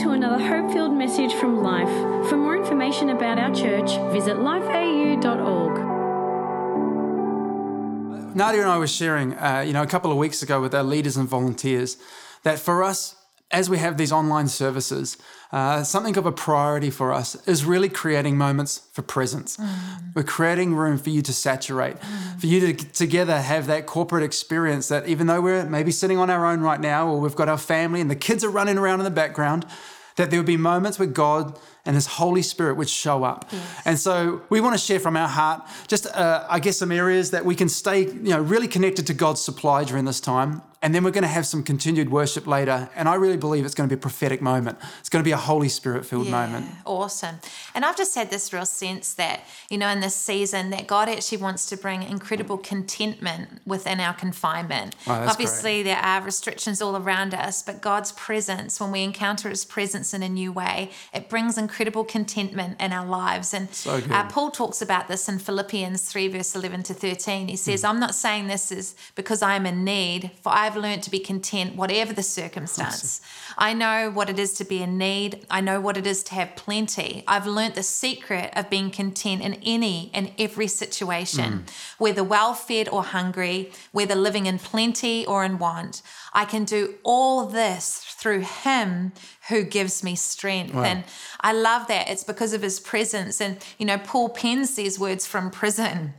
to another hope filled message from Life. For more information about our church, visit lifeau.org. Nadia and I were sharing, uh, you know, a couple of weeks ago with our leaders and volunteers that for us, as we have these online services, uh, something of a priority for us is really creating moments for presence. Mm. We're creating room for you to saturate, mm. for you to together have that corporate experience that even though we're maybe sitting on our own right now, or we've got our family and the kids are running around in the background, that there would be moments where God and His Holy Spirit would show up. Yes. And so we want to share from our heart just, uh, I guess, some areas that we can stay, you know, really connected to God's supply during this time and then we're going to have some continued worship later. And I really believe it's going to be a prophetic moment. It's going to be a Holy Spirit filled yeah, moment. Awesome. And I've just had this real sense that, you know, in this season, that God actually wants to bring incredible contentment within our confinement. Oh, Obviously, great. there are restrictions all around us, but God's presence, when we encounter His presence in a new way, it brings incredible contentment in our lives. And so uh, Paul talks about this in Philippians 3, verse 11 to 13. He says, mm. I'm not saying this is because I am in need, for I I've learned to be content, whatever the circumstance. I know what it is to be in need. I know what it is to have plenty. I've learned the secret of being content in any and every situation, mm. whether well fed or hungry, whether living in plenty or in want. I can do all this through Him who gives me strength. Wow. And I love that. It's because of His presence. And, you know, Paul pens these words from prison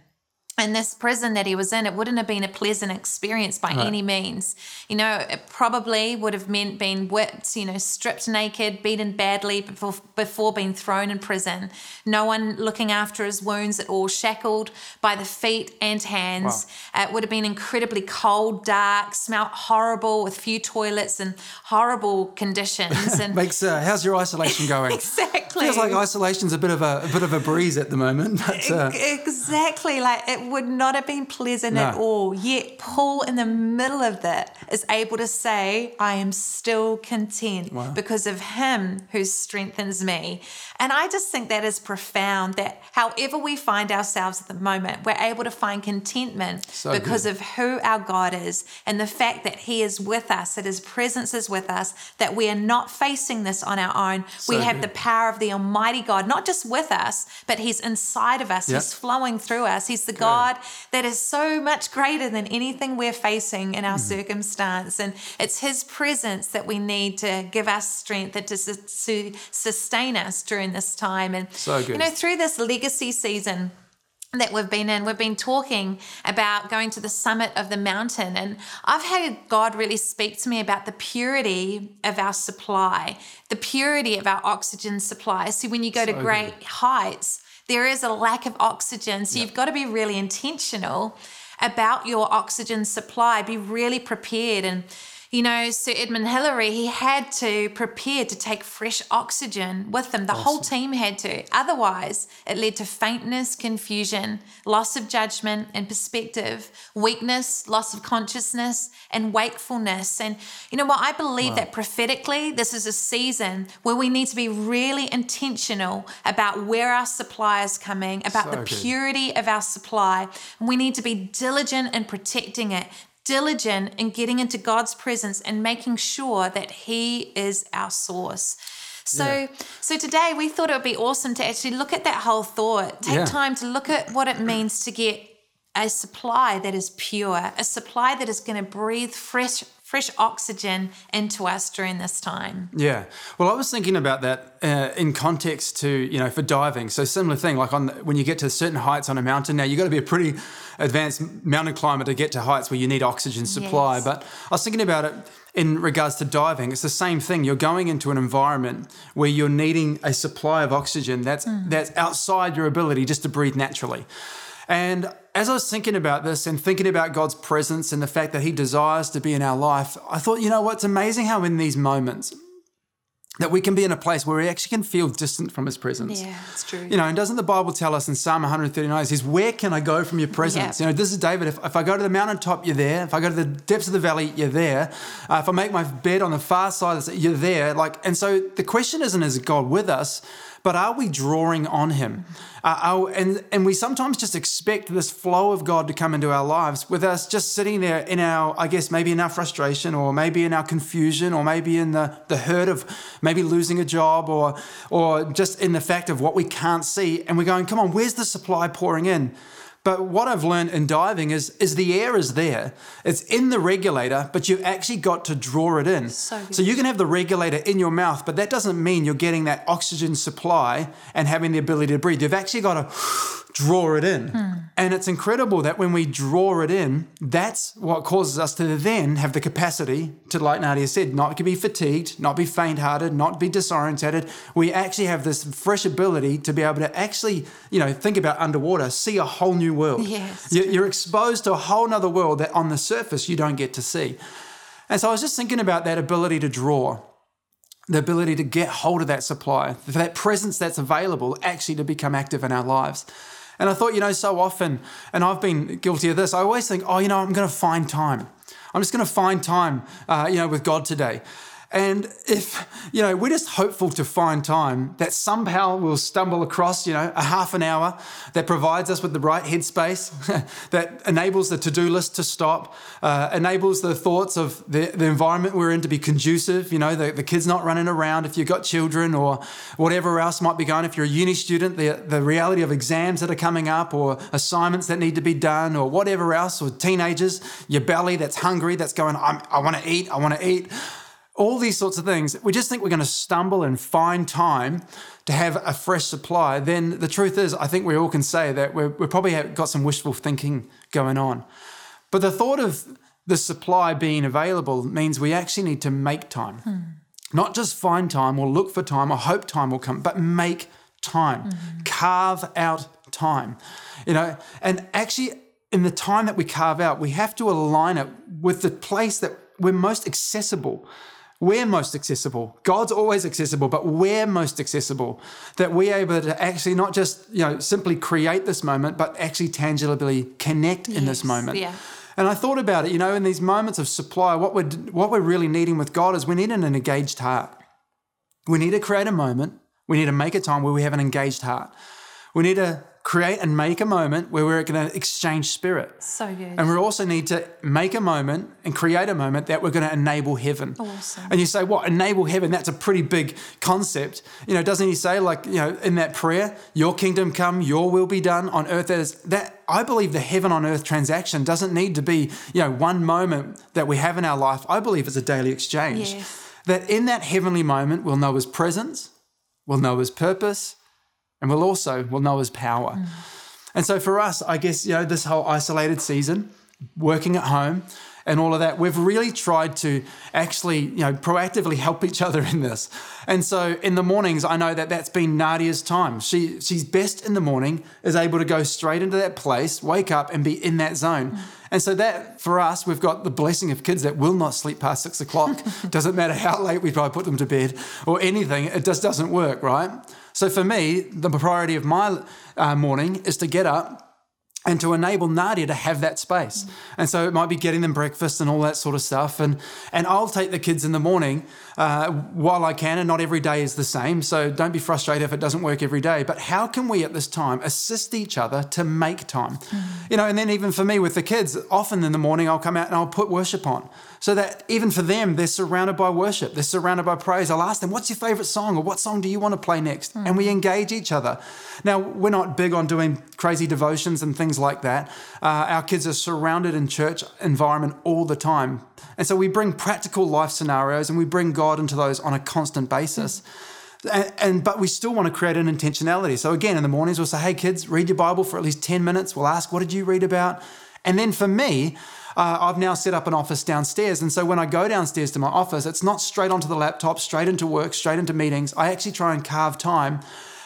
in this prison that he was in, it wouldn't have been a pleasant experience by right. any means. You know, it probably would have meant being whipped, you know, stripped naked, beaten badly before, before being thrown in prison. No one looking after his wounds at all, shackled by the feet and hands. Wow. Uh, it would have been incredibly cold, dark, smelt horrible with few toilets and horrible conditions. And makes uh, how's your isolation going? exactly. Feels like isolation's a bit of a, a bit of a breeze at the moment. But, uh... Exactly. Like it would not have been pleasant no. at all. Yet Paul, in the middle of that, is able to say, I am still content wow. because of him who strengthens me. And I just think that is profound that however we find ourselves at the moment, we're able to find contentment so because good. of who our God is and the fact that He is with us, that His presence is with us, that we are not facing this on our own. So we have good. the power of the Almighty God, not just with us, but He's inside of us, yep. He's flowing through us. He's the good. God that is so much greater than anything we're facing in our mm. circumstance. And it's His presence that we need to give us strength and to, to sustain us during this time. And, so good. you know, through this legacy season, that we've been in, we've been talking about going to the summit of the mountain. And I've had God really speak to me about the purity of our supply, the purity of our oxygen supply. So when you go so to great good. heights, there is a lack of oxygen. So yep. you've got to be really intentional about your oxygen supply, be really prepared. And you know, Sir Edmund Hillary, he had to prepare to take fresh oxygen with him. The awesome. whole team had to. Otherwise, it led to faintness, confusion, loss of judgment and perspective, weakness, loss of consciousness, and wakefulness. And you know what? I believe wow. that prophetically, this is a season where we need to be really intentional about where our supply is coming, about so the purity of our supply. And we need to be diligent in protecting it, diligent in getting into God's presence and making sure that He is our source. So, yeah. so today we thought it would be awesome to actually look at that whole thought. Take yeah. time to look at what it means to get a supply that is pure, a supply that is going to breathe fresh fresh oxygen into us during this time. Yeah. Well, I was thinking about that uh, in context to, you know, for diving. So similar thing, like on the, when you get to certain heights on a mountain, now you've got to be a pretty advanced mountain climber to get to heights where you need oxygen supply. Yes. But I was thinking about it in regards to diving. It's the same thing. You're going into an environment where you're needing a supply of oxygen that's mm. that's outside your ability just to breathe naturally. And as I was thinking about this and thinking about God's presence and the fact that He desires to be in our life, I thought, you know what? It's amazing how in these moments, that we can be in a place where we actually can feel distant from his presence. Yeah, it's true. You know, and doesn't the Bible tell us in Psalm 139, it says, Where can I go from your presence? You know, this is David. If, if I go to the mountaintop, you're there. If I go to the depths of the valley, you're there. Uh, if I make my bed on the far side, you're there. Like, and so the question isn't, is God with us? But are we drawing on Him? Uh, are- and, and we sometimes just expect this flow of God to come into our lives with us just sitting there in our, I guess, maybe in our frustration or maybe in our confusion or maybe in the, the hurt of maybe losing a job or, or just in the fact of what we can't see. And we're going, come on, where's the supply pouring in? But what I've learned in diving is, is the air is there. It's in the regulator, but you've actually got to draw it in. So so you can have the regulator in your mouth, but that doesn't mean you're getting that oxygen supply and having the ability to breathe. You've actually got to draw it in. Hmm. And it's incredible that when we draw it in, that's what causes us to then have the capacity to, like Nadia said, not to be fatigued, not be faint hearted, not be disorientated. We actually have this fresh ability to be able to actually, you know, think about underwater, see a whole new world. Yes. You- You're exposed to a whole nother world that on the surface you don't get to see. And so I was just thinking about that ability to draw the ability to get hold of that supply, that presence that's available actually to become active in our lives. And I thought, you know, so often, and I've been guilty of this, I always think, oh, you know, I'm going to find time. I'm just going to find time, uh, you know, with God today. And if, you know, we're just hopeful to find time that somehow we'll stumble across, you know, a half an hour that provides us with the right headspace, that enables the to do list to stop, uh, enables the thoughts of the, the environment we're in to be conducive, you know, the, the kids not running around if you've got children or whatever else might be going. If you're a uni student, the, the reality of exams that are coming up or assignments that need to be done or whatever else, or teenagers, your belly that's hungry, that's going, I'm, I want to eat, I want to eat all these sorts of things, we just think we're going to stumble and find time to have a fresh supply, then the truth is, I think we all can say that we're, we probably got some wishful thinking going on. But the thought of the supply being available means we actually need to make time. Hmm. Not just find time or look for time or hope time will come, but make time. Mm-hmm. Carve out time. You know, and actually in the time that we carve out, we have to align it with the place that we're most accessible. We're most accessible. God's always accessible, but we're most accessible. That we're able to actually not just, you know, simply create this moment, but actually tangibly connect in this moment. yeah. And I thought about it, you know, in these moments of supply, what we're what we're really needing with God is we need an engaged heart. We need to create a moment. We need to make a time where we have an engaged heart. We need to create and make a moment where we're going to exchange spirit. So good. And we also need to make a moment and create a moment that we're going to enable heaven. Awesome. And you say, what? Enable heaven? That's a pretty big concept. You know, doesn't he say, like, you know, in that prayer, your kingdom come, your will be done on earth as that? I believe the heaven on earth transaction doesn't need to be, you know, one moment that we have in our life. I believe it's a daily exchange. Yes. That in that heavenly moment, we'll know his presence, we'll know his purpose, and we'll also we'll know his power. Mm. And so for us, I guess, you know, this whole isolated season, working at home and all of that, we've really tried to actually, you know, proactively help each other in this. And so in the mornings, I know that that's been Nadia's time. She she's best in the morning, is able to go straight into that place, wake up and be in that zone. Mm. And so that for us, we've got the blessing of kids that will not sleep past six o'clock. doesn't matter how late we try to put them to bed or anything, it just doesn't work, right? So for me, the priority of my uh, morning is to get up and to enable Nadia to have that space. And so it might be getting them breakfast and all that sort of stuff. And and I'll take the kids in the morning uh, while I can, and not every day is the same. So don't be frustrated if it doesn't work every day. But how can we at this time assist each other to make time? You know, and then even for me with the kids, often in the morning I'll come out and I'll put worship on. So that even for them, they're surrounded by worship, they're surrounded by praise. I'll ask them, What's your favorite song? or What song do you want to play next? And we engage each other. Now, we're not big on doing crazy devotions and things like that. Uh, our kids are surrounded in church environment all the time. And so we bring practical life scenarios and we bring God into those on a constant basis. And, and but we still want to create an intentionality. So again, in the mornings we'll say, "Hey kids, read your Bible for at least ten minutes." We'll ask, "What did you read about?" And then for me, uh, I've now set up an office downstairs. And so when I go downstairs to my office, it's not straight onto the laptop, straight into work, straight into meetings. I actually try and carve time.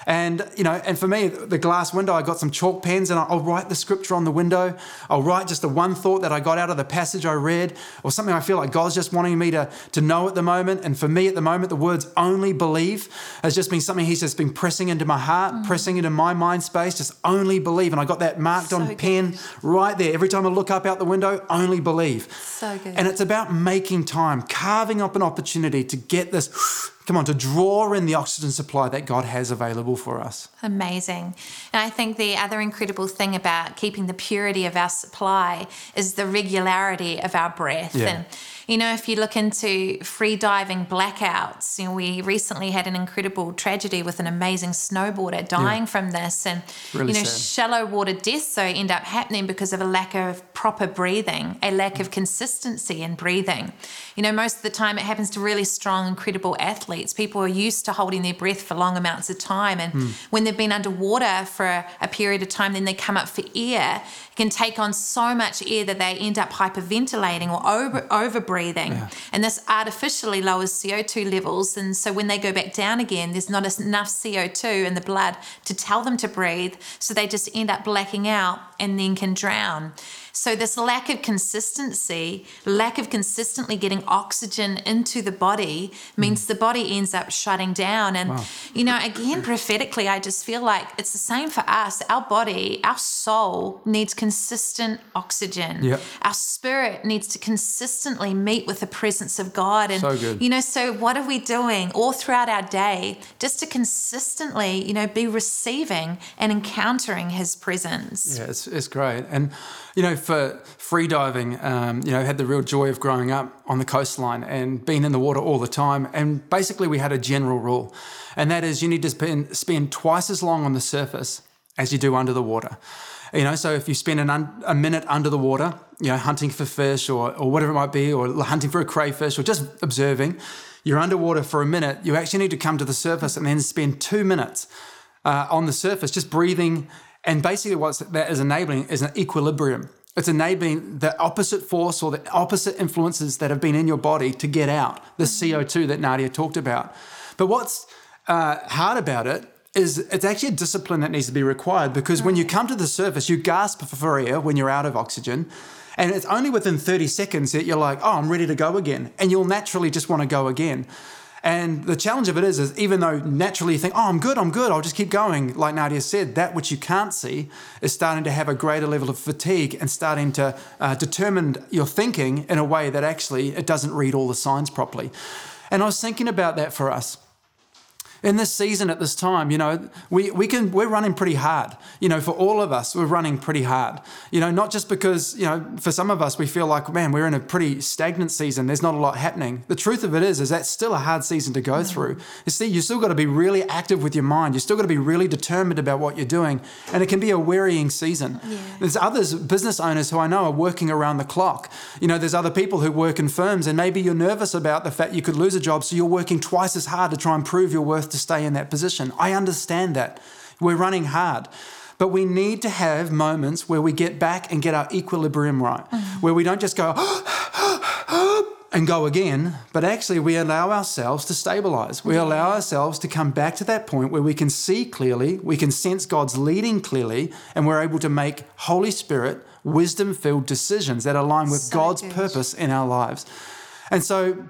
And, you know, and for me, the glass window, I got some chalk pens and I'll write the scripture on the window. I'll write just the one thought that I got out of the passage I read or something I feel like God's just wanting me to, to know at the moment. And for me at the moment, the words only believe has just been something He's just been pressing into my heart, mm. pressing into my mind space, just only believe. And I got that marked So on good. pen right there. Every time I look up out the window, only believe. So good. And it's about making time, carving up an opportunity to get this come on, to draw in the oxygen supply that God has available for us. Amazing. And I think the other incredible thing about keeping the purity of our supply is the regularity of our breath. Yeah. And you know, if you look into free diving blackouts, you know, we recently had an incredible tragedy with an amazing snowboarder dying Yeah. from this. And, Really you know, sad. shallow water deaths, so end up happening because of a lack of proper breathing, a lack of consistency in breathing. You know, most of the time it happens to really strong, incredible athletes. People are used to holding their breath for long amounts of time. And Hmm. when they've been underwater for a, period of time, then they come up for air, can take on so much air that they end up hyperventilating or over, over breathing. And this artificially lowers CO2 levels. And so when they go back down again, there's not enough CO2 in the blood to tell them to breathe. So they just end up blacking out and then can drown. So, this lack of consistency, lack of consistently getting oxygen into the body means mm. the body ends up shutting down. And, you know, again, prophetically, I just feel like it's the same for us. Our body, our soul needs consistent oxygen. Yep. Our spirit needs to consistently meet with the presence of God. And, So good. you know, so what are we doing all throughout our day just to consistently, you know, be receiving and encountering His presence? Yeah, it's, it's great. And, you know, for free diving, um, you know, had the real joy of growing up on the coastline and being in the water all the time. And basically, we had a general rule, and that is you need to spend, spend twice as long on the surface as you do under the water. You know, so if you spend an un, a minute under the water, you know, hunting for fish or, or whatever it might be, or hunting for a crayfish or just observing, you're underwater for a minute, you actually need to come to the surface and then spend two minutes uh, on the surface, just breathing. And basically, what that is enabling is an equilibrium. It's enabling the opposite force or the opposite influences that have been in your body to get out, the CO2 that Nadia talked about. But what's uh, hard about it is it's actually a discipline that needs to be required because when you come to the surface, you gasp for air when you're out of oxygen. And it's only within 30 seconds that you're like, oh, I'm ready to go again. And you'll naturally just want to go again. And the challenge of it is, is even though naturally you think, oh, I'm good, I'm good, I'll just keep going, like Nadia said, that which you can't see is starting to have a greater level of fatigue and starting to uh, determine your thinking in a way that actually it doesn't read all the signs properly. And I was thinking about that for us in this season at this time, you know, we, we can we're running pretty hard. You know, for all of us, we're running pretty hard. You know, not just because, you know, for some of us we feel like, man, we're in a pretty stagnant season. There's not a lot happening. The truth of it is, is that's still a hard season to go mm. through. You see, you still got to be really active with your mind. You still got to be really determined about what you're doing. And it can be a wearying season. There's others, business owners who I know are working around the clock. You know, there's other people who work in firms and maybe you're nervous about the fact you could lose a job, so you're working twice as hard to try and prove your worth to stay in that position. I understand that. We're running hard. But we need to have moments where we get back and get our equilibrium right, mm-hmm. where we don't just go and go again, but actually we allow ourselves to stabilize. We allow ourselves to come back to that point where we can see clearly, we can sense God's leading clearly, and we're able to make Holy Spirit wisdom filled decisions that align with So God's good. purpose in our lives. And so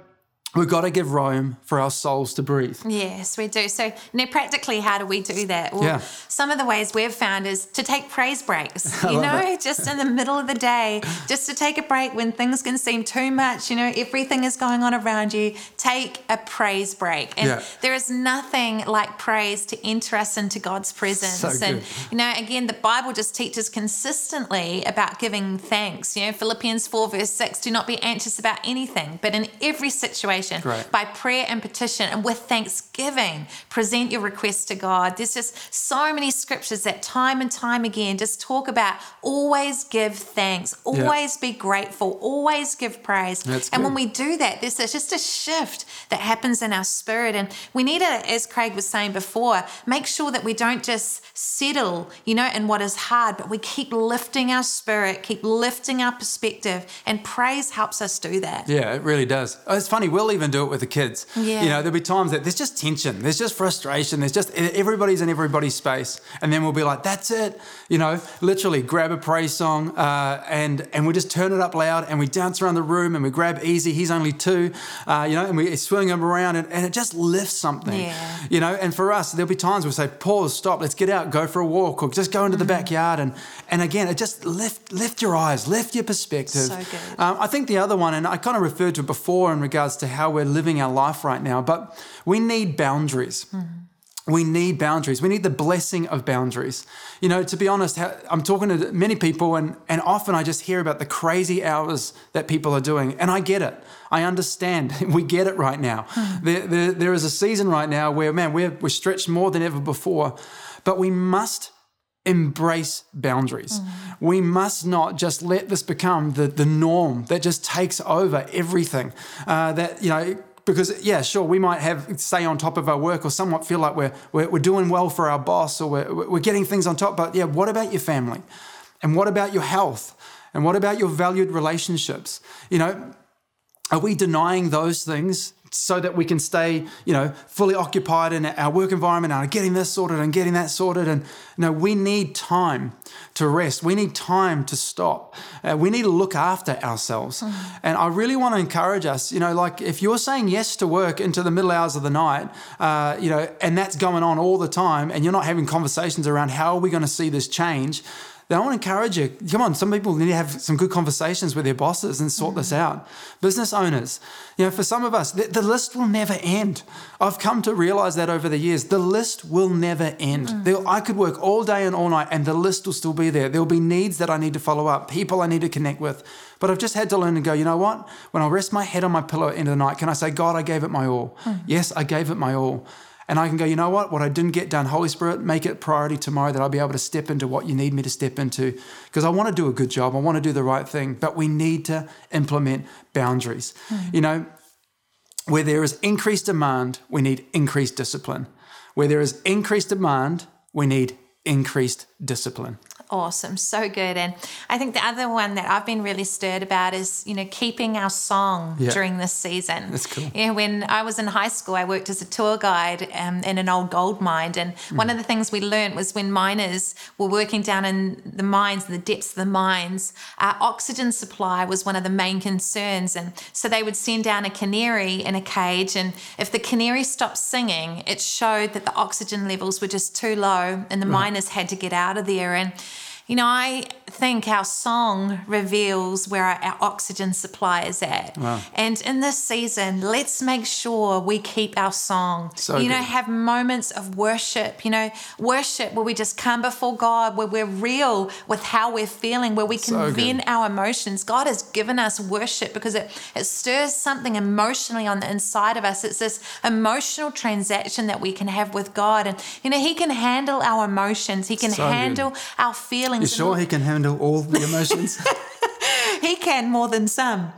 we've got to give room for our souls to breathe. Yes, we do. So, now practically, how do we do that? Well, Yeah. some of the ways we've found is to take praise breaks. You know, just in the middle of the day, just to take a break when things can seem too much. You know, everything is going on around you. Take a praise break, and Yeah. there is nothing like praise to enter us into God's presence. So and good. you know, again, the Bible just teaches consistently about giving thanks. You know, Philippians four verse six: Do not be anxious about anything, but in every situation, Great. by prayer and petition and with thanksgiving present your requests to god. There's just so many scriptures that time and time again just talk about always give thanks always be grateful always give praise. That's and when we do that there's just a shift that happens in our spirit. And we need to as craig was saying before make sure that we don't just settle you know in what is hard but we keep lifting our spirit keep lifting our perspective and praise helps us do that. Yeah, it really does. Oh, It's funny, we'll even do it with the kids. Yeah. You know, there'll be times that there's just tension, there's just frustration, there's just everybody's in everybody's space. And then we'll be like, that's it. You know, literally grab a praise song uh, and and we just turn it up loud and we dance around the room and we grab easy. He's only two, uh, you know, and we swing him around and, and it just lifts something. Yeah. You know, and for us, there'll be times we'll say, pause, stop, let's get out, go for a walk, or just go into the backyard. And and again, it just lift lift your eyes, lift your perspective. So good. Um, I think the other one, and I kind of referred to it before in regards to how we're living our life right now, but we need boundaries. Hmm. We need boundaries. We need the blessing of boundaries. You know, to be honest, I'm talking to many people, and, and often I just hear about the crazy hours that people are doing. And I get it. I understand. We get it right now. Hmm. There, there, there is a season right now where, man, we're, we're stretched more than ever before, but we must embrace boundaries. Mm. We must not just let this become the, the norm that just takes over everything. Uh, that, you know, because yeah sure we might have stay on top of our work or somewhat feel like we're, we're, we're doing well for our boss or we're, we're getting things on top but yeah what about your family and what about your health and what about your valued relationships you know are we denying those things so that we can stay, you know, fully occupied in our work environment and getting this sorted and getting that sorted. And you know, we need time to rest. We need time to stop. Uh, we need to look after ourselves. Mm-hmm. And I really want to encourage us, you know, like if you're saying yes to work into the middle hours of the night, uh, you know, and that's going on all the time, and you're not having conversations around how are we going to see this change then I want to encourage you. Come on, some people need to have some good conversations with their bosses and sort mm-hmm. this out. Business owners, you know, for some of us, the, the, list will never end. I've come to realize that over the years. The list will never end. Mm-hmm. I could work all day and all night, and the list will still be there. There will be needs that I need to follow up, people I need to connect with. But I've just had to learn and go, you know what? When I rest my head on my pillow at the end of the night, can I say, God, I gave it my all? Mm-hmm. Yes, I gave it my all. And I can go, you know what? What I didn't get done, Holy Spirit, make it priority tomorrow that I'll be able to step into what you need me to step into. Because I want to do a good job. I want to do the right thing. But we need to implement boundaries. Mm. You know, where there is increased demand, we need increased discipline. Where there is increased demand, we need increased discipline. Awesome, so good. And I think the other one that I've been really stirred about is, you know, keeping our song yeah. during this season. That's cool. You know, when I was in high school, I worked as a tour guide um, in an old gold mine. And mm. one of the things we learned was when miners were working down in the mines, in the depths of the mines, our oxygen supply was one of the main concerns. And so they would send down a canary in a cage. And if the canary stopped singing, it showed that the oxygen levels were just too low and the right. miners had to get out of there. And you know, I think our song reveals where our, our oxygen supply is at. Wow. And in this season, let's make sure we keep our song. So you know, have moments of worship, you know, worship where we just come before God, where we're real with how we're feeling, where we can so vent our emotions. God has given us worship because it, it stirs something emotionally on the inside of us. It's this emotional transaction that we can have with God. And, you know, He can handle our emotions, He can so handle good. our feelings feelings. You sure he can handle all the emotions? he can more than some.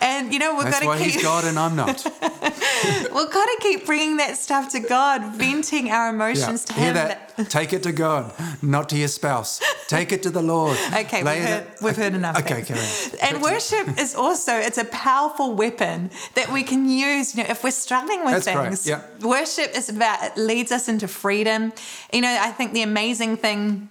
And you know, we've got to why keep. He's God and I'm not. we've got to keep bringing that stuff to God, venting our emotions yeah. to Hear Him. That? Take it to God, not to your spouse. Take it to the Lord. Okay, we've heard, we've heard enough. Okay, carry And worship is also it's a powerful weapon that we can use. You know, if we're struggling with That's things, yeah. worship is about it leads us into freedom. You know, I think the amazing thing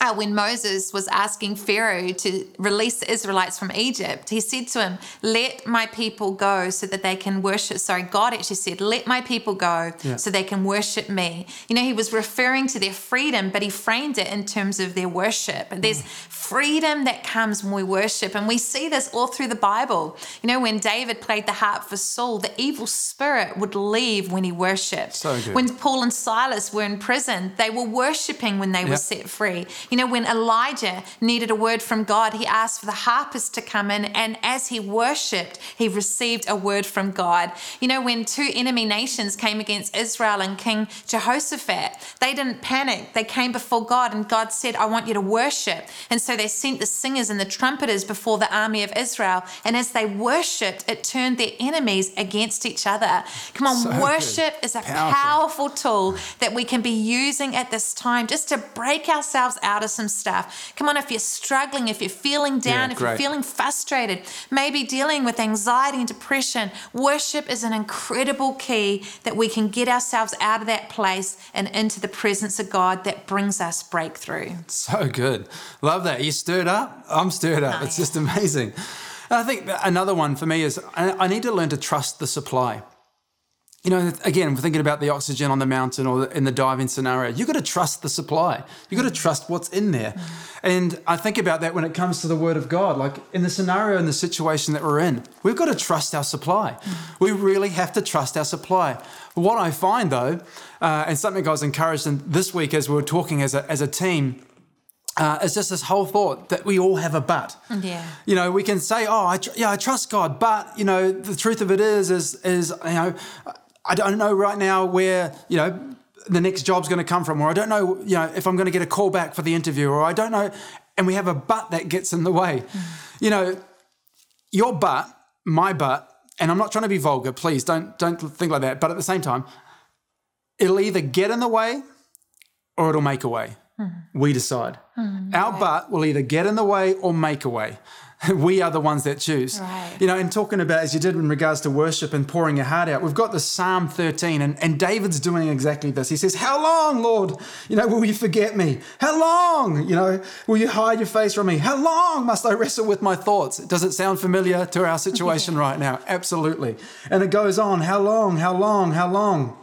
uh, when Moses was asking Pharaoh to release the Israelites from Egypt, he said to him, Let my people go so that they can worship. Sorry, God actually said, Let my people go yeah. so they can worship me. You know, he was referring to their freedom, but he framed it in terms of their worship. And there's freedom that comes when we worship. And we see this all through the Bible. You know, when David played the harp for Saul, the evil spirit would leave when he worshiped. So. When Paul and Silas were in prison, they were worshiping when they yep. were set free. You know, when Elijah needed a word from God, he asked for the harpist to come in, and as he worshipped, he received a word from God. You know, when two enemy nations came against Israel and King Jehoshaphat, they didn't panic. They came before God, and God said, I want you to worship. And so they sent the singers and the trumpeters before the army of Israel. And as they worshipped, it turned their enemies against each other. Come on, so worship good. is a powerful. powerful tool that we can be using at this time just to break ourselves out of some stuff. Come on, if you're struggling, if you're feeling down, yeah, if you're feeling frustrated, maybe dealing with anxiety and depression, worship is an incredible key that we can get ourselves out of that place and into the presence of God that brings us breakthrough. So good. Love that. You stirred up? I'm stirred up. Oh, it's yeah. just amazing. I think another one for me is I need to learn to trust the supply. You know, again, we're thinking about the oxygen on the mountain or in the diving scenario. You've got to trust the supply. You've got to trust what's in there. And I think about that when it comes to the word of God. Like in the scenario and the situation that we're in, we've got to trust our supply. We really have to trust our supply. What I find though, uh, and something I was encouraged in this week as we were talking as a, as a team, uh, it's just this whole thought that we all have a but. Yeah. You know, we can say, "Oh, I tr- yeah, I trust God," but you know, the truth of it is, is, is you know, I don't know right now where you know the next job's going to come from, or I don't know, you know, if I'm going to get a call back for the interview, or I don't know, and we have a but that gets in the way. You know, your but, my but, and I'm not trying to be vulgar. Please don't don't think like that. But at the same time, it'll either get in the way or it'll make a way. Hmm. We decide. Hmm. Our butt will either get in the way or make a way. We are the ones that choose. Right. You know, and talking about, as you did in regards to worship and pouring your heart out, we've got the Psalm 13, and, and David's doing exactly this. He says, How long, Lord, you know, will you forget me? How long, you know, will you hide your face from me? How long must I wrestle with my thoughts? Does it sound familiar to our situation right now? Absolutely. And it goes on, How long, how long, how long?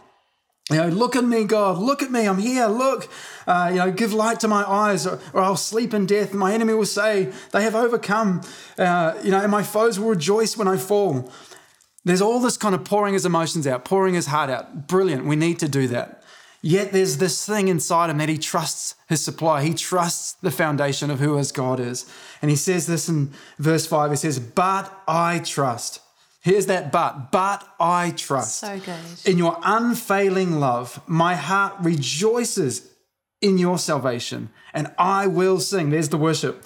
You know, look at me, God. Look at me. I'm here. Look. Uh, you know, give light to my eyes, or, or I'll sleep in death. My enemy will say, They have overcome. Uh, you know, and my foes will rejoice when I fall. There's all this kind of pouring his emotions out, pouring his heart out. Brilliant. We need to do that. Yet there's this thing inside him that he trusts his supply. He trusts the foundation of who his God is. And he says this in verse 5 He says, But I trust. Here's that but. But I trust. So good. In your unfailing love, my heart rejoices in your salvation, and I will sing. There's the worship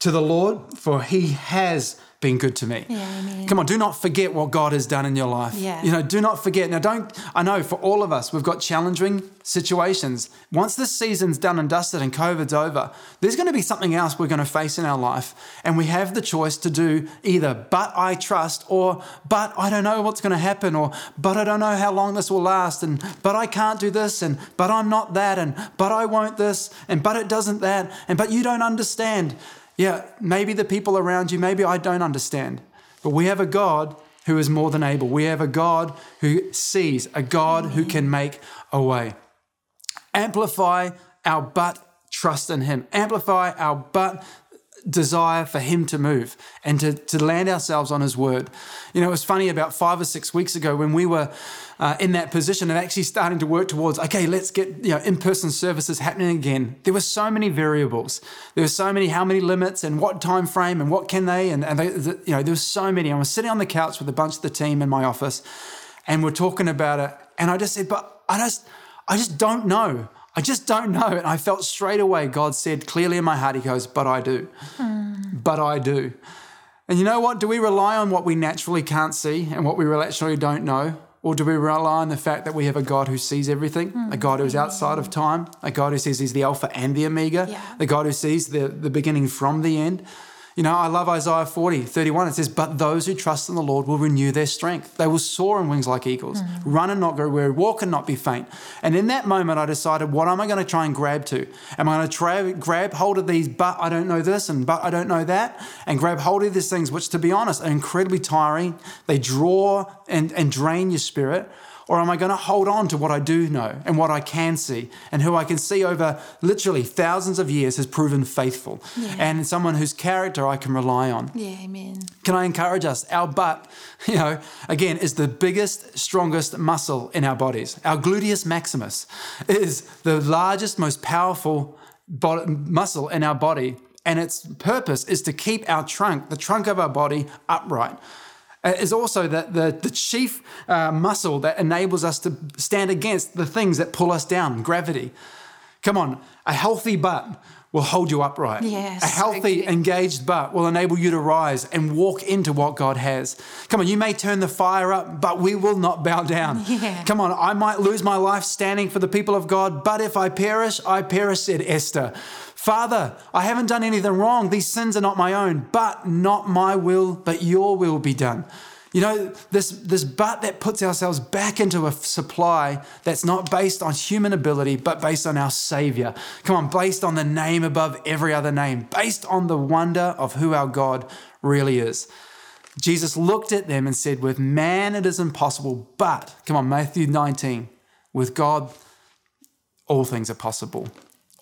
to the Lord, for he has been good to me. Yeah. Come on, do not forget what God has done in your life. Yeah. You know, do not forget. Now, don't, I know for all of us, we've got challenging situations. Once this season's done and dusted and COVID's over, there's going to be something else we're going to face in our life. And we have the choice to do either, but I trust, or, but I don't know what's going to happen, or, but I don't know how long this will last, and, but I can't do this, and, but I'm not that, and, but I won't this, and, but it doesn't that, and, but you don't understand. Yeah, maybe the people around you, maybe I don't understand. But we have a God who is more than able. We have a God who sees, a God who can make a way. Amplify our but trust in Him. Amplify our but desire for Him to move and to, to land ourselves on His word. You know, it was funny about five or six weeks ago when we were uh, in that position of actually starting to work towards, okay, let's get you know in-person services happening again. There were so many variables. There were so many how many limits and what time frame and what can they and, and they, the, you know there was so many. I was sitting on the couch with a bunch of the team in my office, and we're talking about it, and I just said, but I just I just don't know. I just don't know. And I felt straight away God said clearly in my heart, He goes, but I do. Hmm. But I do. And you know what? Do we rely on what we naturally can't see and what we actually don't know? Or do we rely on the fact that we have a God who sees everything, a hmm. God who's outside of time, a God who says He's the Alpha and the Omega, Yeah. the God who sees the, the beginning from the end? You know, I love Isaiah 40, 31. It says, But those who trust in the Lord will renew their strength. They will soar on wings like eagles, mm. run and not grow weary, walk and not be faint. And in that moment, I decided, what am I going to try and grab to? Am I going to try, grab hold of these, but I don't know this and but I don't know that? And grab hold of these things, which to be honest are incredibly tiring. They draw and, and drain your spirit. Or am I going to hold on to what I do know and what I can see and who I can see over literally thousands of years has proven faithful and someone whose character I can rely on? Yeah, amen. Can I encourage us? Our butt, you know, again, is the biggest, strongest muscle in our bodies. Our gluteus maximus is the largest, most powerful bod- muscle in our body. And its purpose is to keep our trunk, the trunk of our body, upright. Uh, Is also the, the, the chief uh, muscle that enables us to stand against the things that pull us down, gravity. Come on, a healthy butt will hold you upright. Yes, a healthy, agree. engaged butt will enable you to rise and walk into what God has. Come on, you may turn the fire up, but we will not bow down. Yeah. Come on, I might lose my life standing for the people of God, but if I perish, I perish, said Esther. Father, I haven't done anything wrong. These sins are not my own, but not my will, but your will be done. You know, this, this but that puts ourselves back into a supply that's not based on human ability, but based on our Savior. Come on, based on the name above every other name, based on the wonder of who our God really is. Jesus looked at them and said, With man it is impossible, but, come on, Matthew 19, with God, all things are possible.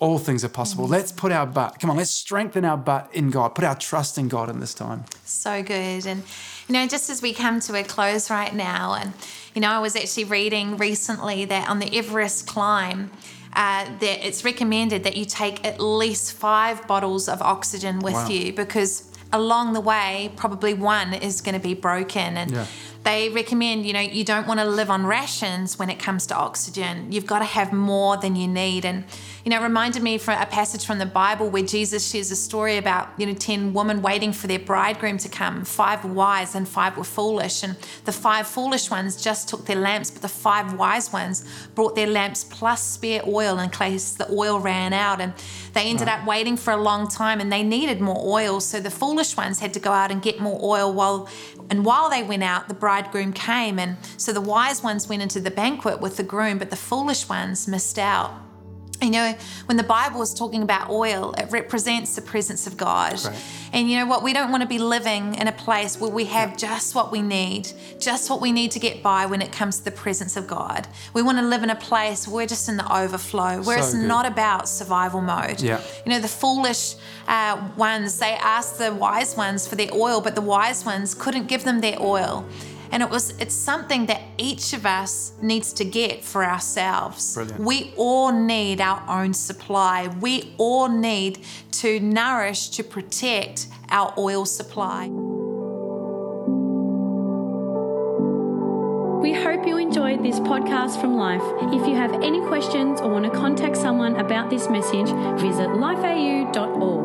All things are possible. Mm. Let's put our butt, come on, let's strengthen our butt in God, put our trust in God in this time. So good. And, you know, just as we come to a close right now, and, you know, I was actually reading recently that on the Everest climb, uh, that it's recommended that you take at least five bottles of oxygen with Wow. you because along the way, probably one is going to be broken. And Yeah. They recommend, you know, you don't want to live on rations when it comes to oxygen. You've got to have more than you need. And, you know, it reminded me from a passage from the Bible where Jesus shares a story about, you know, 10 women waiting for their bridegroom to come. Five were wise and five were foolish. And the five foolish ones just took their lamps, but the five wise ones brought their lamps plus spare oil in case the oil ran out. And they ended up waiting for a long time and they needed more oil. So the foolish ones had to go out and get more oil while and while they went out, the bridegroom came. And so the wise ones went into the banquet with the groom, but the foolish ones missed out. You know, when the Bible is talking about oil, it represents the presence of God. Right. And you know what? We don't want to be living in a place where we have just what we need, just what we need to get by when it comes to the presence of God. We want to live in a place where we're just in the overflow, where So it's good. not about survival mode. Yeah. You know, the foolish uh, ones, they asked the wise ones for their oil, but the wise ones couldn't give them their oil. And it was it's something that each of us needs to get for ourselves. Brilliant. We all need our own supply. We all need to nourish, to protect our oil supply. We hope you enjoyed this podcast from Life. If you have any questions or want to contact someone about this message, visit lifeau.org.